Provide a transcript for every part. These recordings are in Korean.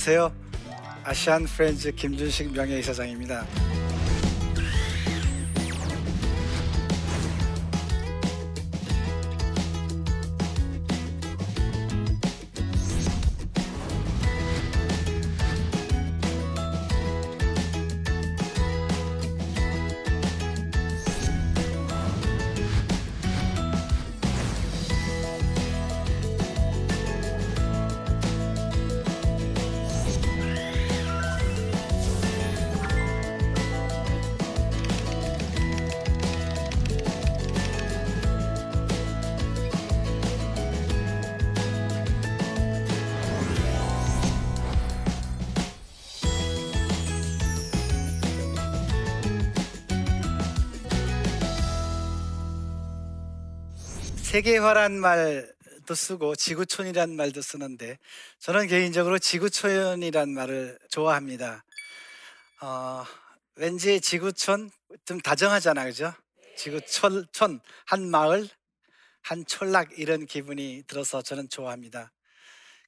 안녕하세요. 아시안 프렌즈 김준식 명예이사장입니다. 세계화란 말도 쓰고 지구촌이란 말도 쓰는데 저는 개인적으로 지구촌이란 말을 좋아합니다. 어, 왠지 지구촌 좀 다정하잖아, 그죠? 지구촌, 촌, 한 마을, 한 촌락 이런 기분이 들어서 저는 좋아합니다.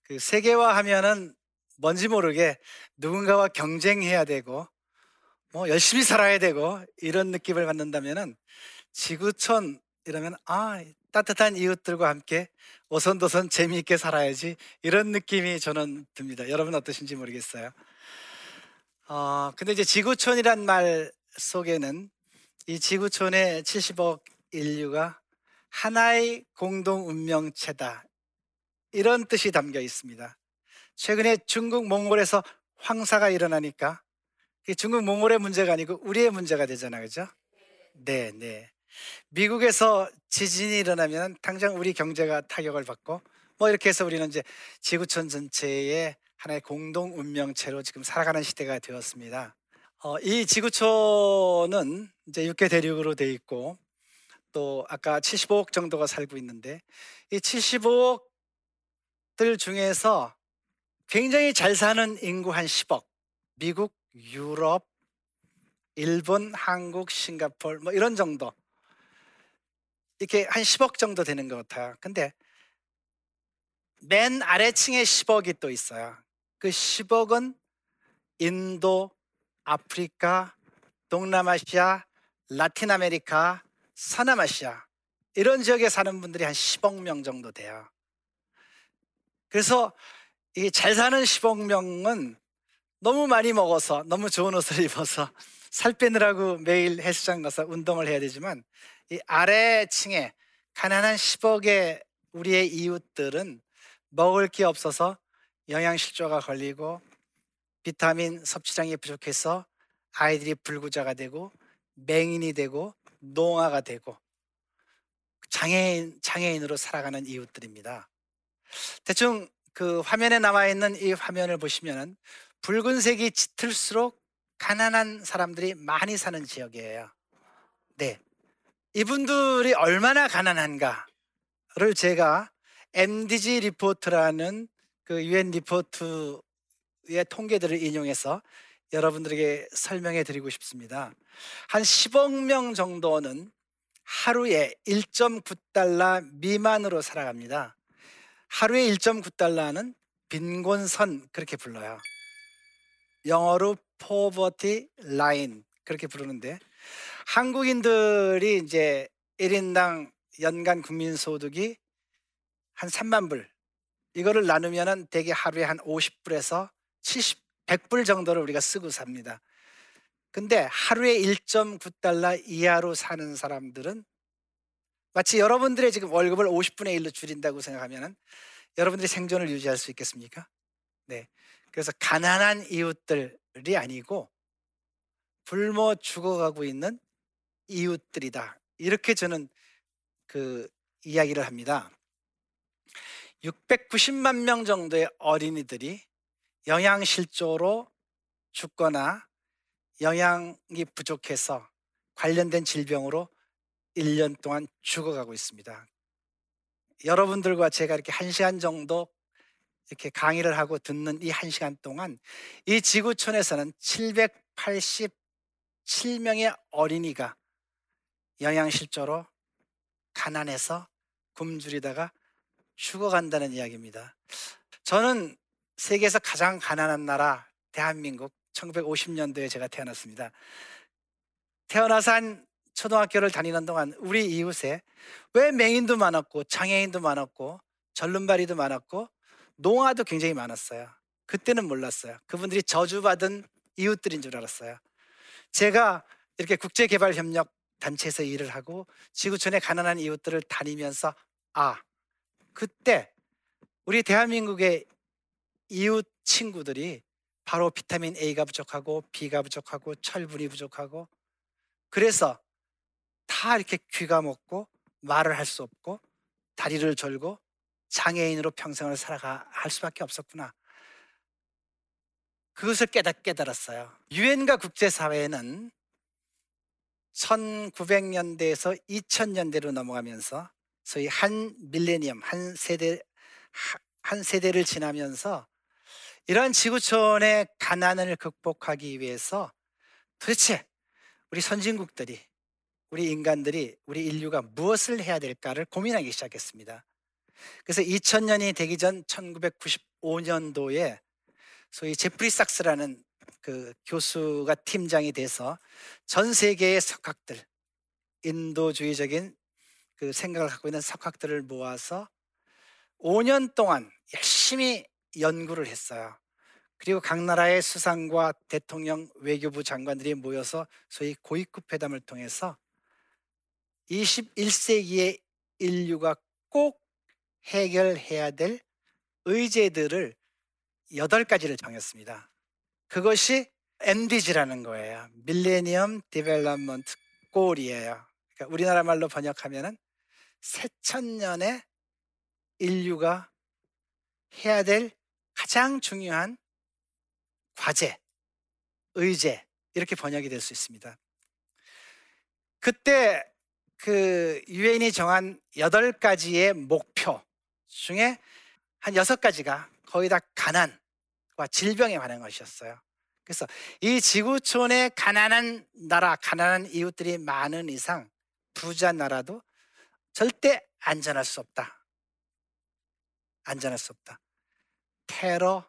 그 세계화 하면은 뭔지 모르게 누군가와 경쟁해야 되고 뭐 열심히 살아야 되고 이런 느낌을 받는다면은 지구촌 이러면 아 따뜻한 이웃들과 함께 오선도선 재미있게 살아야지 이런 느낌이 저는 듭니다. 여러분 어떠신지 모르겠어요. 어, 근데 이제 지구촌이란 말 속에는 이 지구촌의 70억 인류가 하나의 공동 운명체다. 이런 뜻이 담겨 있습니다. 최근에 중국 몽골에서 황사가 일어나니까 중국 몽골의 문제가 아니고 우리의 문제가 되잖아요. 그죠? 네, 네. 미국에서 지진이 일어나면 당장 우리 경제가 타격을 받고 뭐 이렇게 해서 우리는 이제 지구촌 전체의 하나의 공동 운명체로 지금 살아가는 시대가 되었습니다. 어, 이 지구촌은 이제 육계 대륙으로 돼 있고 또 아까 75억 정도가 살고 있는데 이 75억들 중에서 굉장히 잘 사는 인구 한 10억 미국, 유럽, 일본, 한국, 싱가폴 뭐 이런 정도 이렇게 한 10억 정도 되는 것 같아요. 근데 맨 아래층에 10억이 또 있어요. 그 10억은 인도, 아프리카, 동남아시아, 라틴 아메리카, 서남아시아 이런 지역에 사는 분들이 한 10억 명 정도 돼요. 그래서 이 잘 사는 10억 명은 너무 많이 먹어서 너무 좋은 옷을 입어서 살 빼느라고 매일 헬스장 가서 운동을 해야 되지만 이 아래층에 가난한 10억의 우리의 이웃들은 먹을 게 없어서 영양실조가 걸리고 비타민 섭취량이 부족해서 아이들이 불구자가 되고 맹인이 되고 노화가 되고 장애인 장애인으로 살아가는 이웃들입니다. 대충 그 화면에 나와 있는 이 화면을 보시면은 붉은색이 짙을수록 가난한 사람들이 많이 사는 지역이에요. 네. 이분들이 얼마나 가난한가를 제가 MDG 리포트라는 그 UN 리포트의 통계들을 인용해서 여러분들에게 설명해 드리고 싶습니다. 한 10억 명 정도는 하루에 1.9달러 미만으로 살아갑니다. 하루에 1.9달러는 빈곤선 그렇게 불러요. 영어로 poverty line 그렇게 부르는데 한국인들이 이제 1인당 연간 국민 소득이 한 3만 불. 이거를 나누면은 대개 하루에 한 50불에서 70, 100불 정도를 우리가 쓰고 삽니다. 근데 하루에 1.9달러 이하로 사는 사람들은 마치 여러분들의 지금 월급을 50분의 1로 줄인다고 생각하면은 여러분들이 생존을 유지할 수 있겠습니까? 네. 그래서 가난한 이웃들이 아니고 굶어 죽어가고 있는 이웃들이다. 이렇게 저는 그 이야기를 합니다. 690만 명 정도의 어린이들이 영양실조로 죽거나 영양이 부족해서 관련된 질병으로 1년 동안 죽어가고 있습니다. 여러분들과 제가 이렇게 한 시간 정도 이렇게 강의를 하고 듣는 이한 시간 동안 이 지구촌에서는 787명의 어린이가 영양실조로 가난해서 굶주리다가 죽어간다는 이야기입니다. 저는 세계에서 가장 가난한 나라 대한민국 1950년도에 제가 태어났습니다. 태어나서 한 초등학교를 다니는 동안 우리 이웃에 왜 맹인도 많았고 장애인도 많았고 절름발이도 많았고 농아도 굉장히 많았어요. 그때는 몰랐어요. 그분들이 저주받은 이웃들인 줄 알았어요. 제가 이렇게 국제개발협력 단체에서 일을 하고 지구촌의 가난한 이웃들을 다니면서 아 그때 우리 대한민국의 이웃 친구들이 바로 비타민 A가 부족하고 B가 부족하고 철분이 부족하고 그래서 다 이렇게 귀가 먹고 말을 할 수 없고 다리를 절고 장애인으로 평생을 살아가 할 수밖에 없었구나. 그것을 깨닫, 깨달았어요. 유엔과 국제사회는 1900년대에서 2000년대로 넘어가면서 소위 한 밀레니엄, 한 세대, 한 세대를 지나면서 이러한 지구촌의 가난을 극복하기 위해서 도대체 우리 선진국들이 우리 인간들이 우리 인류가 무엇을 해야 될까를 고민하기 시작했습니다. 그래서 2000년이 되기 전 1995년도에 소위 제프리 삭스라는 그 교수가 팀장이 돼서 전 세계의 석학들 인도주의적인 그 생각을 갖고 있는 석학들을 모아서 5년 동안 열심히 연구를 했어요. 그리고 각 나라의 수상과 대통령 외교부 장관들이 모여서 소위 고위급 회담을 통해서 21세기의 인류가 꼭 해결해야 될 의제들을 8가지를 정했습니다. 그것이 MDG라는 거예요. Millennium Development Goal이에요. 그러니까 우리나라 말로 번역하면은 새천년에 인류가 해야 될 가장 중요한 과제, 의제 이렇게 번역이 될 수 있습니다. 그때 그 유엔이 정한 여덟 가지의 목표 중에 한 여섯 가지가 거의 다 가난 과 질병에 관한 것이었어요. 그래서 이 지구촌에 가난한 나라, 가난한 이웃들이 많은 이상 부자 나라도 절대 안전할 수 없다. 안전할 수 없다. 테러,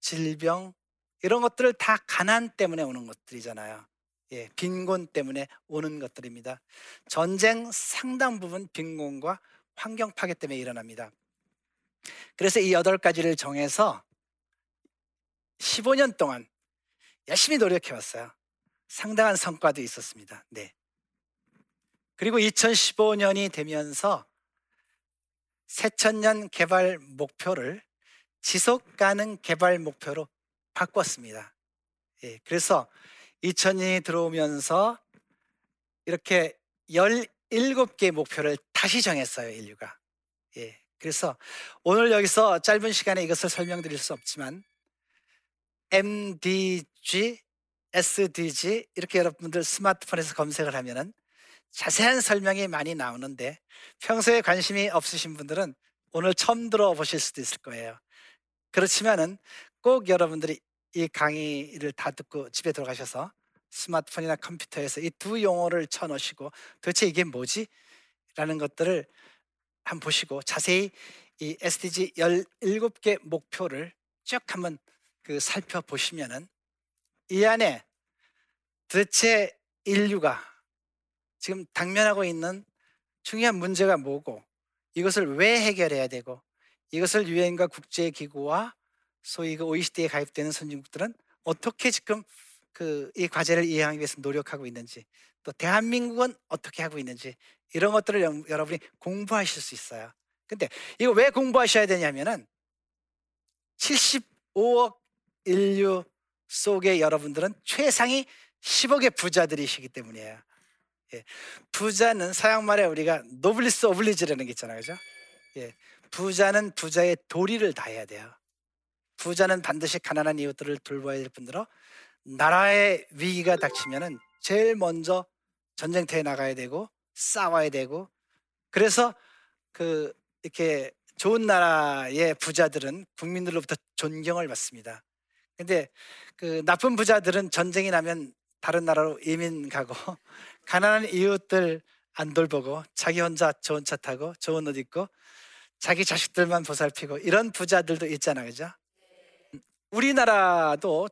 질병 이런 것들을 다 가난 때문에 오는 것들이잖아요. 예, 빈곤 때문에 오는 것들입니다. 전쟁 상당 부분 빈곤과 환경 파괴 때문에 일어납니다. 그래서 이 여덟 가지를 정해서 15년 동안 열심히 노력해 왔어요. 상당한 성과도 있었습니다. 네. 그리고 2015년이 되면서 새천년 개발 목표를 지속 가능 개발 목표로 바꿨습니다. 예, 그래서 2000년이 들어오면서 이렇게 17개 목표를 다시 정했어요, 인류가. 예. 그래서 오늘 여기서 짧은 시간에 이것을 설명드릴 수 없지만 MDG, SDG 이렇게 여러분들 스마트폰에서 검색을 하면은 자세한 설명이 많이 나오는데 평소에 관심이 없으신 분들은 오늘 처음 들어보실 수도 있을 거예요. 그렇지만은 꼭 여러분들이 이 강의를 다 듣고 집에 들어가셔서 스마트폰이나 컴퓨터에서 이 두 용어를 쳐놓으시고 도대체 이게 뭐지? 라는 것들을 한번 보시고 자세히 이 SDG 17개 목표를 쭉 한번 그 살펴보시면은 이 안에 도대체 인류가 지금 당면하고 있는 중요한 문제가 뭐고 이것을 왜 해결해야 되고 이것을 유엔과 국제기구와 소위 그 OECD에 가입되는 선진국들은 어떻게 지금 그 이 과제를 이해하기 위해서 노력하고 있는지 또 대한민국은 어떻게 하고 있는지 이런 것들을 여러분이 공부하실 수 있어요. 근데 이거 왜 공부하셔야 되냐면은 75억 인류 속에 여러분들은 최상위 10억의 부자들이시기 때문이에요. 예. 부자는 서양 말에 우리가 노블리스 오블리지라는 게 있잖아요. 그죠? 예. 부자는 부자의 도리를 다해야 돼요. 부자는 반드시 가난한 이웃들을 돌봐야 될 뿐더러 나라의 위기가 닥치면은 제일 먼저 전쟁터에 나가야 되고 싸워야 되고 그래서 그 이렇게 좋은 나라의 부자들은 국민들로부터 존경을 받습니다. 근데 그 나쁜 부자들은 전쟁이 나면 다른 나라로 이민 가고 가난한 이웃들 안 돌보고 자기 혼자 좋은 차 타고 좋은 옷 입고 자기 자식들만 보살피고 이런 부자들도 있잖아요. 그죠? 우리나라도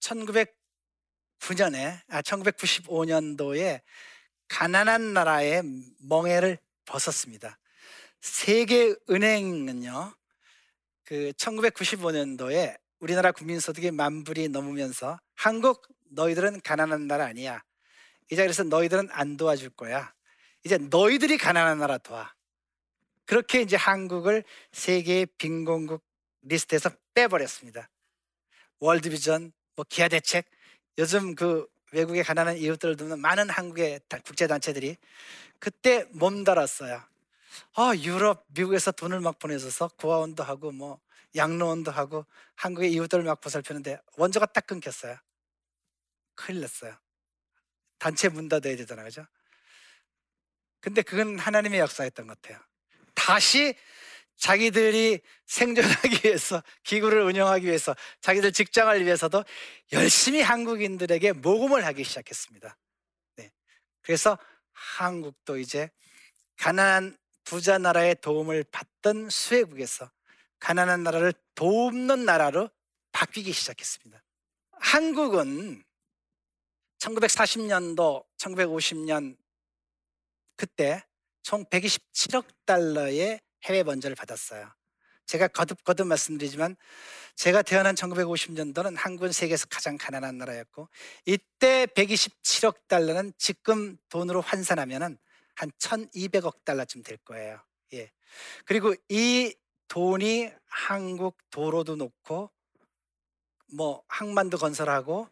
1909년에 아 1995년도에 가난한 나라의 멍에를 벗었습니다. 세계 은행은요. 그 1995년도에 우리나라 국민 소득이 만 불이 넘으면서 한국 너희들은 가난한 나라 아니야. 이제 그래서 너희들은 안 도와줄 거야. 이제 너희들이 가난한 나라 도와. 그렇게 이제 한국을 세계 빈곤국 리스트에서 빼버렸습니다. 월드비전, 뭐 기아 대책, 요즘 그 외국의 가난한 이웃들을 돕는 많은 한국의 국제 단체들이 그때 몸달았어요. 아 유럽, 미국에서 돈을 막 보내줘서 고아원도 하고 뭐 양로원도 하고 한국의 이웃들을 막 보살피는데 원조가 딱 끊겼어요. 큰일 났어요. 단체 문 닫아야 되잖아요, 그죠? 근데 그건 하나님의 역사였던 것 같아요. 다시 자기들이 생존하기 위해서 기구를 운영하기 위해서 자기들 직장을 위해서도 열심히 한국인들에게 모금을 하기 시작했습니다. 네. 그래서 한국도 이제 가난한 부자 나라의 도움을 받던 수혜국에서 가난한 나라를 돕는 나라로 바뀌기 시작했습니다. 한국은 1940년도, 1950년 그때 총 127억 달러의 해외 번제를 받았어요. 제가 거듭 거듭 말씀드리지만 제가 태어난 1950년도는 한국은 세계에서 가장 가난한 나라였고 이때 127억 달러는 지금 돈으로 환산하면은 한 1,200억 달러쯤 될 거예요. 예. 그리고 이 돈이 한국 도로도 놓고 뭐 항만도 건설하고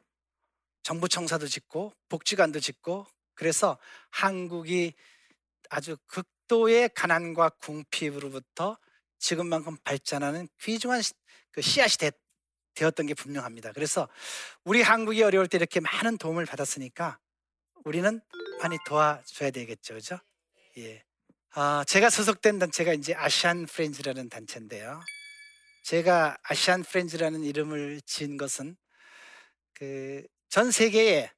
정부 청사도 짓고 복지관도 짓고 그래서 한국이 아주 극도의 가난과 궁핍으로부터 지금만큼 발전하는 귀중한 그 씨앗이 되, 되었던 게 분명합니다. 그래서 우리 한국이 어려울 때 이렇게 많은 도움을 받았으니까 우리는 많이 도와줘야 되겠죠, 그죠? 예. 아, 제가 소속된 단체가 이제 아시안 프렌즈라는 단체인데요. 제가 아시안 프렌즈라는 이름을 지은 것은 그 전 세계에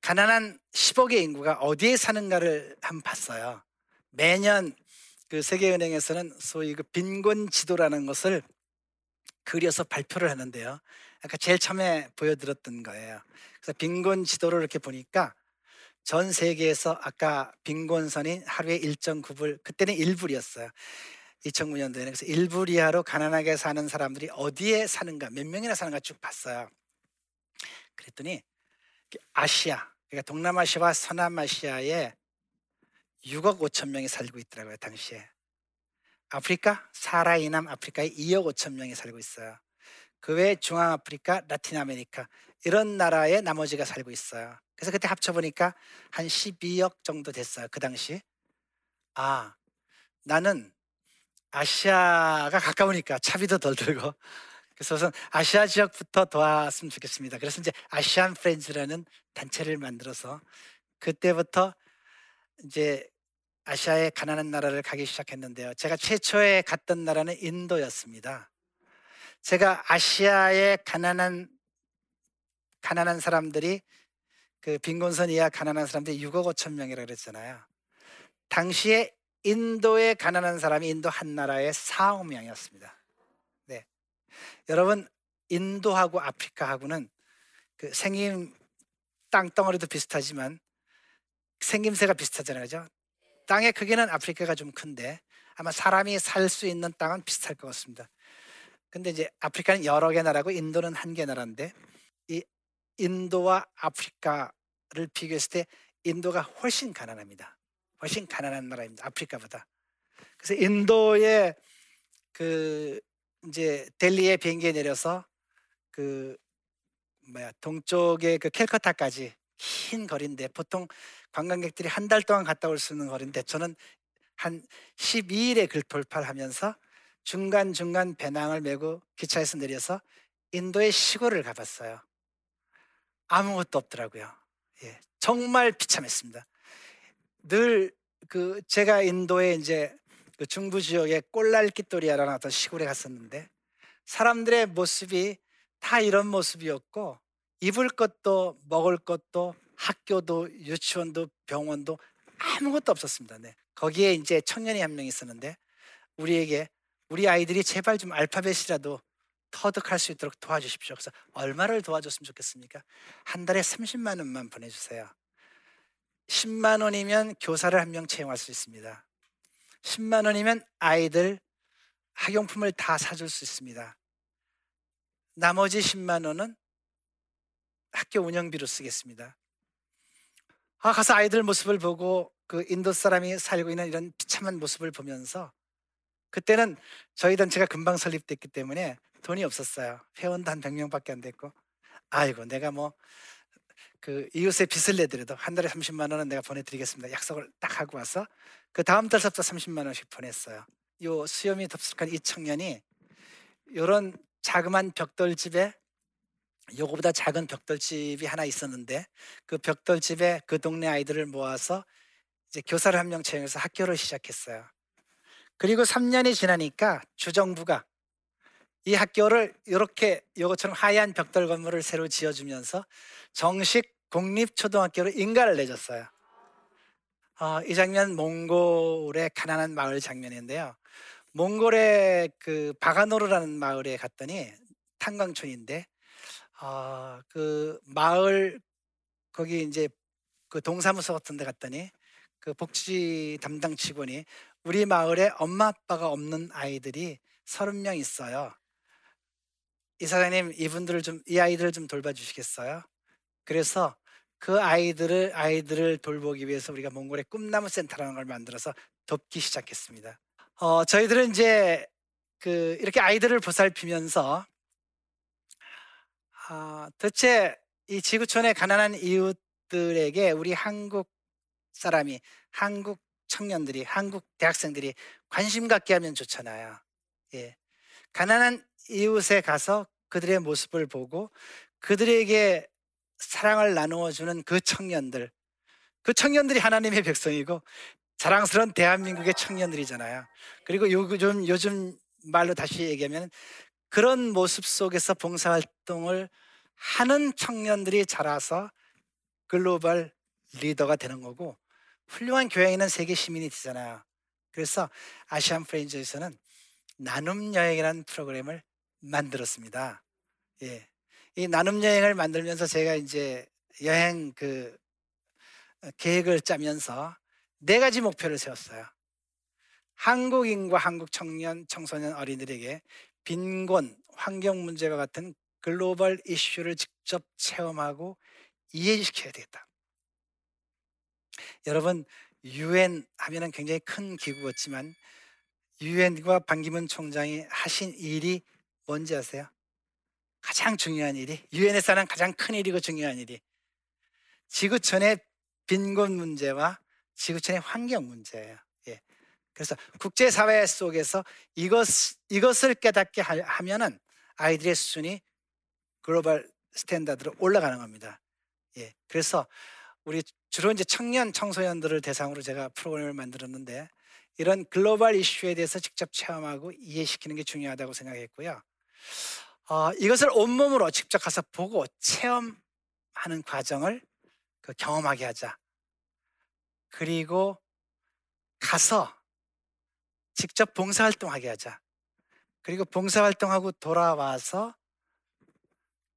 가난한 10억의 인구가 어디에 사는가를 한번 봤어요. 매년 그 세계은행에서는 소위 그 빈곤 지도라는 것을 그려서 발표를 하는데요. 아까 제일 처음에 보여드렸던 거예요. 그래서 빈곤 지도를 이렇게 보니까 전 세계에서 아까 빈곤선이 하루에 1.9불, 그때는 1불이었어요. 2009년도에는 그래서 1불 이하로 가난하게 사는 사람들이 어디에 사는가, 몇 명이나 사는가 쭉 봤어요. 그랬더니 아시아, 그러니까 동남아시아와 서남아시아에 6억 5천 명이 살고 있더라고요, 당시에. 아프리카, 사라 이남 아프리카에 2억 5천 명이 살고 있어요. 그 외에 중앙아프리카, 라틴 아메리카 이런 나라에 나머지가 살고 있어요. 그래서 그때 합쳐보니까 한 12억 정도 됐어요. 그 당시. 아, 나는 아시아가 가까우니까 차비도 덜 들고 그래서 우선 아시아 지역부터 도왔으면 좋겠습니다. 그래서 이제 아시안 프렌즈라는 단체를 만들어서 그때부터 이제 아시아의 가난한 나라를 가기 시작했는데요. 제가 최초에 갔던 나라는 인도였습니다. 제가 아시아의 가난한 가난한 사람들이 그 빈곤선 이하 가난한 사람들이 6억 5천 명이라 그랬잖아요. 당시에 인도의 가난한 사람이 인도 한 나라에 4억 명이었습니다. 네. 여러분 인도하고 아프리카하고는 그 생김 땅덩어리도 비슷하지만 생김새가 비슷하잖아요. 그죠? 땅의 크기는 아프리카가 좀 큰데 아마 사람이 살 수 있는 땅은 비슷할 것 같습니다. 근데 이제 아프리카는 여러 개 나라고 인도는 한 개 나라인데 이 인도와 아프리카를 비교했을 때 인도가 훨씬 가난합니다. 훨씬 가난한 나라입니다. 아프리카보다. 그래서 인도의 그 이제 델리에 비행기에 내려서 그 뭐야 동쪽의 그 캘커타까지 긴 거리인데 보통 관광객들이 한 달 동안 갔다 올 수 있는 거리인데 저는 한 12일에 그 돌파를 하면서 중간중간 배낭을 메고 기차에서 내려서 인도의 시골을 가봤어요. 아무것도 없더라고요. 예, 정말 비참했습니다. 늘 그 제가 인도에 이제 그 중부 지역의 꼴랄키토리아라는 어떤 시골에 갔었는데 사람들의 모습이 다 이런 모습이었고 입을 것도 먹을 것도 학교도 유치원도 병원도 아무것도 없었습니다. 네. 거기에 이제 청년이 한 명 있었는데 우리에게 우리 아이들이 제발 좀 알파벳이라도 터득할 수 있도록 도와주십시오. 그래서 얼마를 도와줬으면 좋겠습니까? 한 달에 30만 원만 보내주세요. 10만 원이면 교사를 한 명 채용할 수 있습니다. 10만 원이면 아이들 학용품을 다 사줄 수 있습니다. 나머지 10만 원은 학교 운영비로 쓰겠습니다. 아, 가서 아이들 모습을 보고 그 인도 사람이 살고 있는 이런 비참한 모습을 보면서 그때는 저희 단체가 금방 설립됐기 때문에 돈이 없었어요. 회원도 한 100명밖에 안 됐고. 아이고, 내가 뭐 그 이웃에 빚을 내더라도 한 달에 30만 원은 내가 보내드리겠습니다. 약속을 딱 하고 와서 그 다음 달서부터 30만 원씩 보냈어요. 요 수염이 덥석한 이 청년이 요런 자그만 벽돌집에 요거보다 작은 벽돌집이 하나 있었는데 그 벽돌집에 그 동네 아이들을 모아서 이제 교사를 한 명 채용해서 학교를 시작했어요. 그리고 3년이 지나니까 주정부가 이 학교를 이렇게 이것처럼 하얀 벽돌 건물을 새로 지어주면서 정식 공립 초등학교로 인가를 내줬어요. 어, 이 장면 몽골의 가난한 마을 장면인데요. 몽골의 그 바가노르라는 마을에 갔더니 탄광촌인데 어, 그 마을 거기 이제 그 동사무소 같은 데 갔더니 그 복지 담당 직원이 우리 마을에 엄마 아빠가 없는 아이들이 서른 명 있어요. 이사장님 이분들을 좀 이 아이들을 좀 돌봐주시겠어요? 그래서 그 아이들을 아이들을 돌보기 위해서 우리가 몽골의 꿈나무 센터라는 걸 만들어서 돕기 시작했습니다. 어, 저희들은 이제 그 이렇게 아이들을 보살피면서 아, 도대체 이 지구촌의 가난한 이웃들에게 우리 한국 사람이 한국 청년들이 한국 대학생들이 관심 갖게 하면 좋잖아요. 예. 가난한 이웃에 가서 그들의 모습을 보고 그들에게 사랑을 나누어 주는 그 청년들 그 청년들이 하나님의 백성이고 자랑스러운 대한민국의 청년들이잖아요. 그리고 요즘 요즘 말로 다시 얘기하면 그런 모습 속에서 봉사활동을 하는 청년들이 자라서 글로벌 리더가 되는 거고 훌륭한 교회에는 세계 시민이 되잖아요. 그래서 아시안 프레인즈에서는 나눔 여행이라는 프로그램을 만들었습니다. 예. 이 나눔 여행을 만들면서 제가 이제 여행 그 계획을 짜면서 네 가지 목표를 세웠어요. 한국인과 한국 청년, 청소년 어린이들에게 빈곤, 환경 문제와 같은 글로벌 이슈를 직접 체험하고 이해시켜야 되겠다. 여러분 유엔 하면은 굉장히 큰 기구였지만 유엔과 반기문 총장이 하신 일이 뭔지 아세요? 가장 중요한 일이 유엔에서 하는 가장 큰 일이고 중요한 일이 지구촌의 빈곤 문제와 지구촌의 환경 문제예요. 예. 그래서 국제 사회 속에서 이것, 이것을 깨닫게 하면은 아이들의 수준이 글로벌 스탠다드로 올라가는 겁니다. 예. 그래서 우리 주로 이제 청년 청소년들을 대상으로 제가 프로그램을 만들었는데 이런 글로벌 이슈에 대해서 직접 체험하고 이해시키는 게 중요하다고 생각했고요. 어, 이것을 온몸으로 직접 가서 보고 체험하는 과정을 그 경험하게 하자. 그리고 가서 직접 봉사활동하게 하자. 그리고 봉사활동하고 돌아와서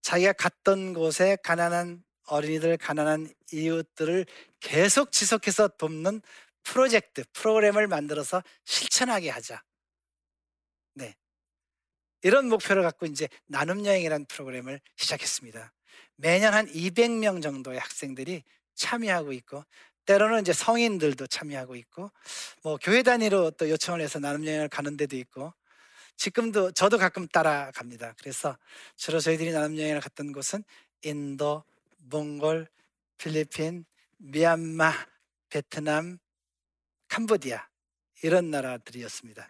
자기가 갔던 곳에 가난한 어린이들, 가난한 이웃들을 계속 지속해서 돕는 프로젝트, 프로그램을 만들어서 실천하게 하자. 네. 이런 목표를 갖고 이제 나눔 여행이라는 프로그램을 시작했습니다. 매년 한 200명 정도의 학생들이 참여하고 있고 때로는 이제 성인들도 참여하고 있고 뭐 교회 단위로 또 요청을 해서 나눔 여행을 가는 데도 있고 지금도 저도 가끔 따라갑니다. 그래서 주로 저희들이 나눔 여행을 갔던 곳은 인도, 몽골, 필리핀, 미얀마, 베트남, 캄보디아 이런 나라들이었습니다.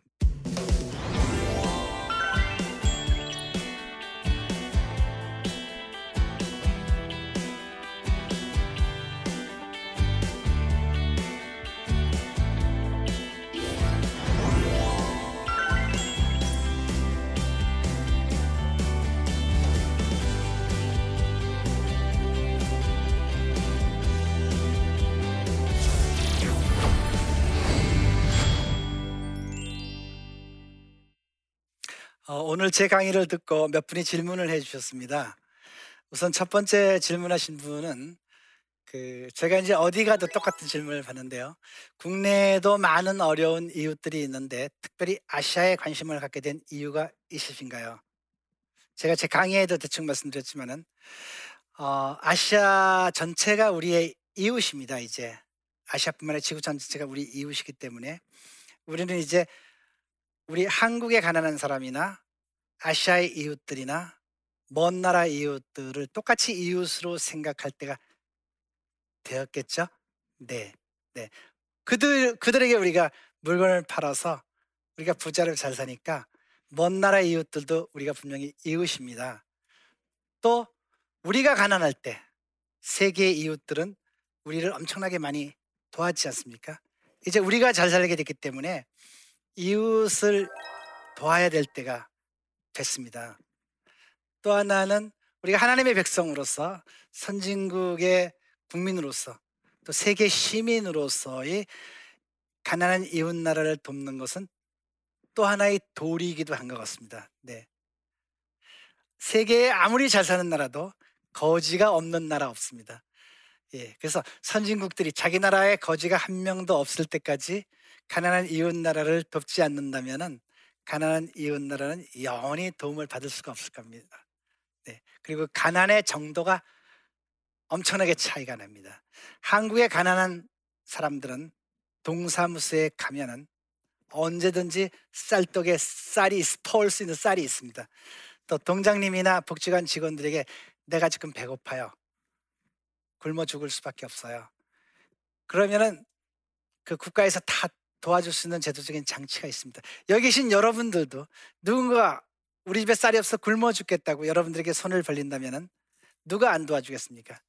오늘 제 강의를 듣고 몇 분이 질문을 해주셨습니다. 우선 첫 번째 질문하신 분은 그 제가 이제 어디 가도 똑같은 질문을 받는데요. 국내에도 많은 어려운 이웃들이 있는데 특별히 아시아에 관심을 갖게 된 이유가 있으신가요? 제가 제 강의에도 대충 말씀드렸지만은 어, 아시아 전체가 우리의 이웃입니다. 이제 아시아뿐만 아니라 지구 전체가 우리 이웃이기 때문에 우리는 이제 우리 한국에 가난한 사람이나 아시아의 이웃들이나 먼 나라 이웃들을 똑같이 이웃으로 생각할 때가 되었겠죠? 네. 네. 그들 그들에게 우리가 물건을 팔아서 우리가 부자를 잘 사니까 먼 나라 이웃들도 우리가 분명히 이웃입니다. 또 우리가 가난할 때 세계의 이웃들은 우리를 엄청나게 많이 도와주지 않습니까? 이제 우리가 잘 살게 됐기 때문에 이웃을 도와야 될 때가 됐습니다. 또 하나는 우리가 하나님의 백성으로서 선진국의 국민으로서 또 세계 시민으로서의 가난한 이웃 나라를 돕는 것은 또 하나의 도리이기도 한 것 같습니다. 네. 세계에 아무리 잘 사는 나라도 거지가 없는 나라 없습니다. 예, 그래서 선진국들이 자기 나라에 거지가 한 명도 없을 때까지 가난한 이웃 나라를 돕지 않는다면은 가난한 이웃 나라는 영원히 도움을 받을 수가 없을 겁니다. 네, 그리고 가난의 정도가 엄청나게 차이가 납니다. 한국의 가난한 사람들은 동사무소에 가면은 언제든지 쌀떡에 쌀이 퍼올 수 있는 쌀이 있습니다. 또 동장님이나 복지관 직원들에게 내가 지금 배고파요. 굶어 죽을 수밖에 없어요. 그러면은 그 국가에서 다 도와줄 수 있는 제도적인 장치가 있습니다. 여기 계신 여러분들도 누군가 우리 집에 쌀이 없어 굶어 죽겠다고 여러분들에게 손을 벌린다면은 누가 안 도와주겠습니까?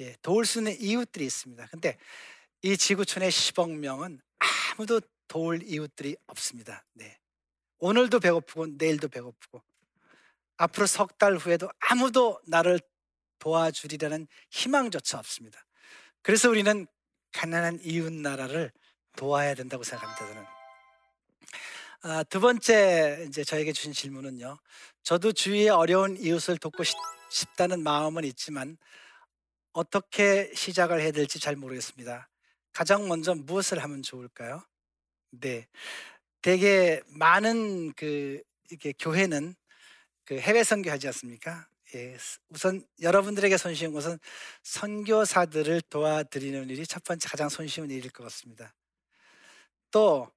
예, 도울 수 있는 이웃들이 있습니다. 근데 이 지구촌의 10억 명은 아무도 도울 이웃들이 없습니다. 네. 오늘도 배고프고 내일도 배고프고 앞으로 석 달 후에도 아무도 나를 도와주리라는 희망조차 없습니다. 그래서 우리는 가난한 이웃 나라를 도와야 된다고 생각합니다. 저는. 아, 두 번째 이제 저에게 주신 질문은요. 저도 주위에 어려운 이웃을 돕고 싶, 싶다는 마음은 있지만 어떻게 시작을 해야 될지 잘 모르겠습니다. 가장 먼저 무엇을 하면 좋을까요? 네. 되게 많은 그 이게 교회는 그 해외 선교하지 않습니까? 예, 우선 여러분들에게 손쉬운 것은 선교사들을 도와드리는 일이 첫 번째 가장 손쉬운 일일 것 같습니다. 또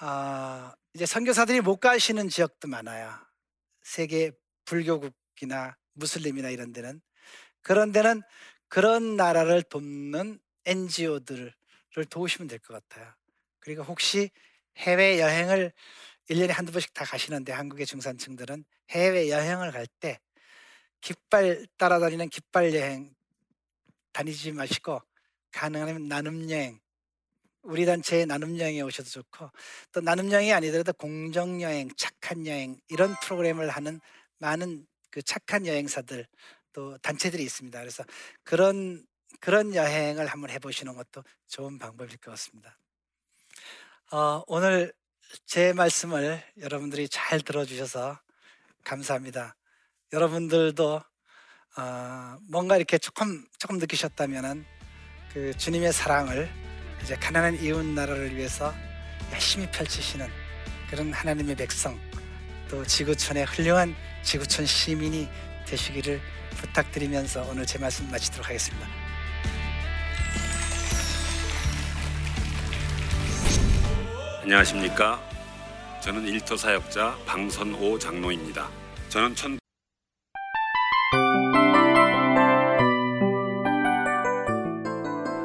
아, 이제 선교사들이 못 가시는 지역도 많아요. 세계 불교국이나 무슬림이나 이런 데는 그런 데는 그런 나라를 돕는 NGO들을 도우시면 될 것 같아요. 그리고 혹시 해외 여행을 1년에 한두 번씩 다 가시는데 한국의 중산층들은 해외 여행을 갈 때 깃발 따라다니는 깃발 여행 다니지 마시고 가능하면 나눔 여행 우리 단체에 나눔 여행에 오셔도 좋고 또 나눔 여행이 아니더라도 공정 여행, 착한 여행 이런 프로그램을 하는 많은 그 착한 여행사들 또 단체들이 있습니다. 그래서 그런 그런 여행을 한번 해보시는 것도 좋은 방법일 것 같습니다. 어, 오늘 제 말씀을 여러분들이 잘 들어주셔서 감사합니다. 여러분들도 어, 뭔가 이렇게 조금 조금 느끼셨다면은 그 주님의 사랑을 이제 가난한 이웃 나라를 위해서 열심히 펼치시는 그런 하나님의 백성 또 지구촌의 훌륭한 지구촌 시민이 되시기를 부탁드리면서 오늘 제 말씀 마치도록 하겠습니다. 안녕하십니까? 저는 일터 사역자 방선오 장로입니다. 저는 천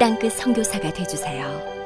땅끝 선교사가 되주세요.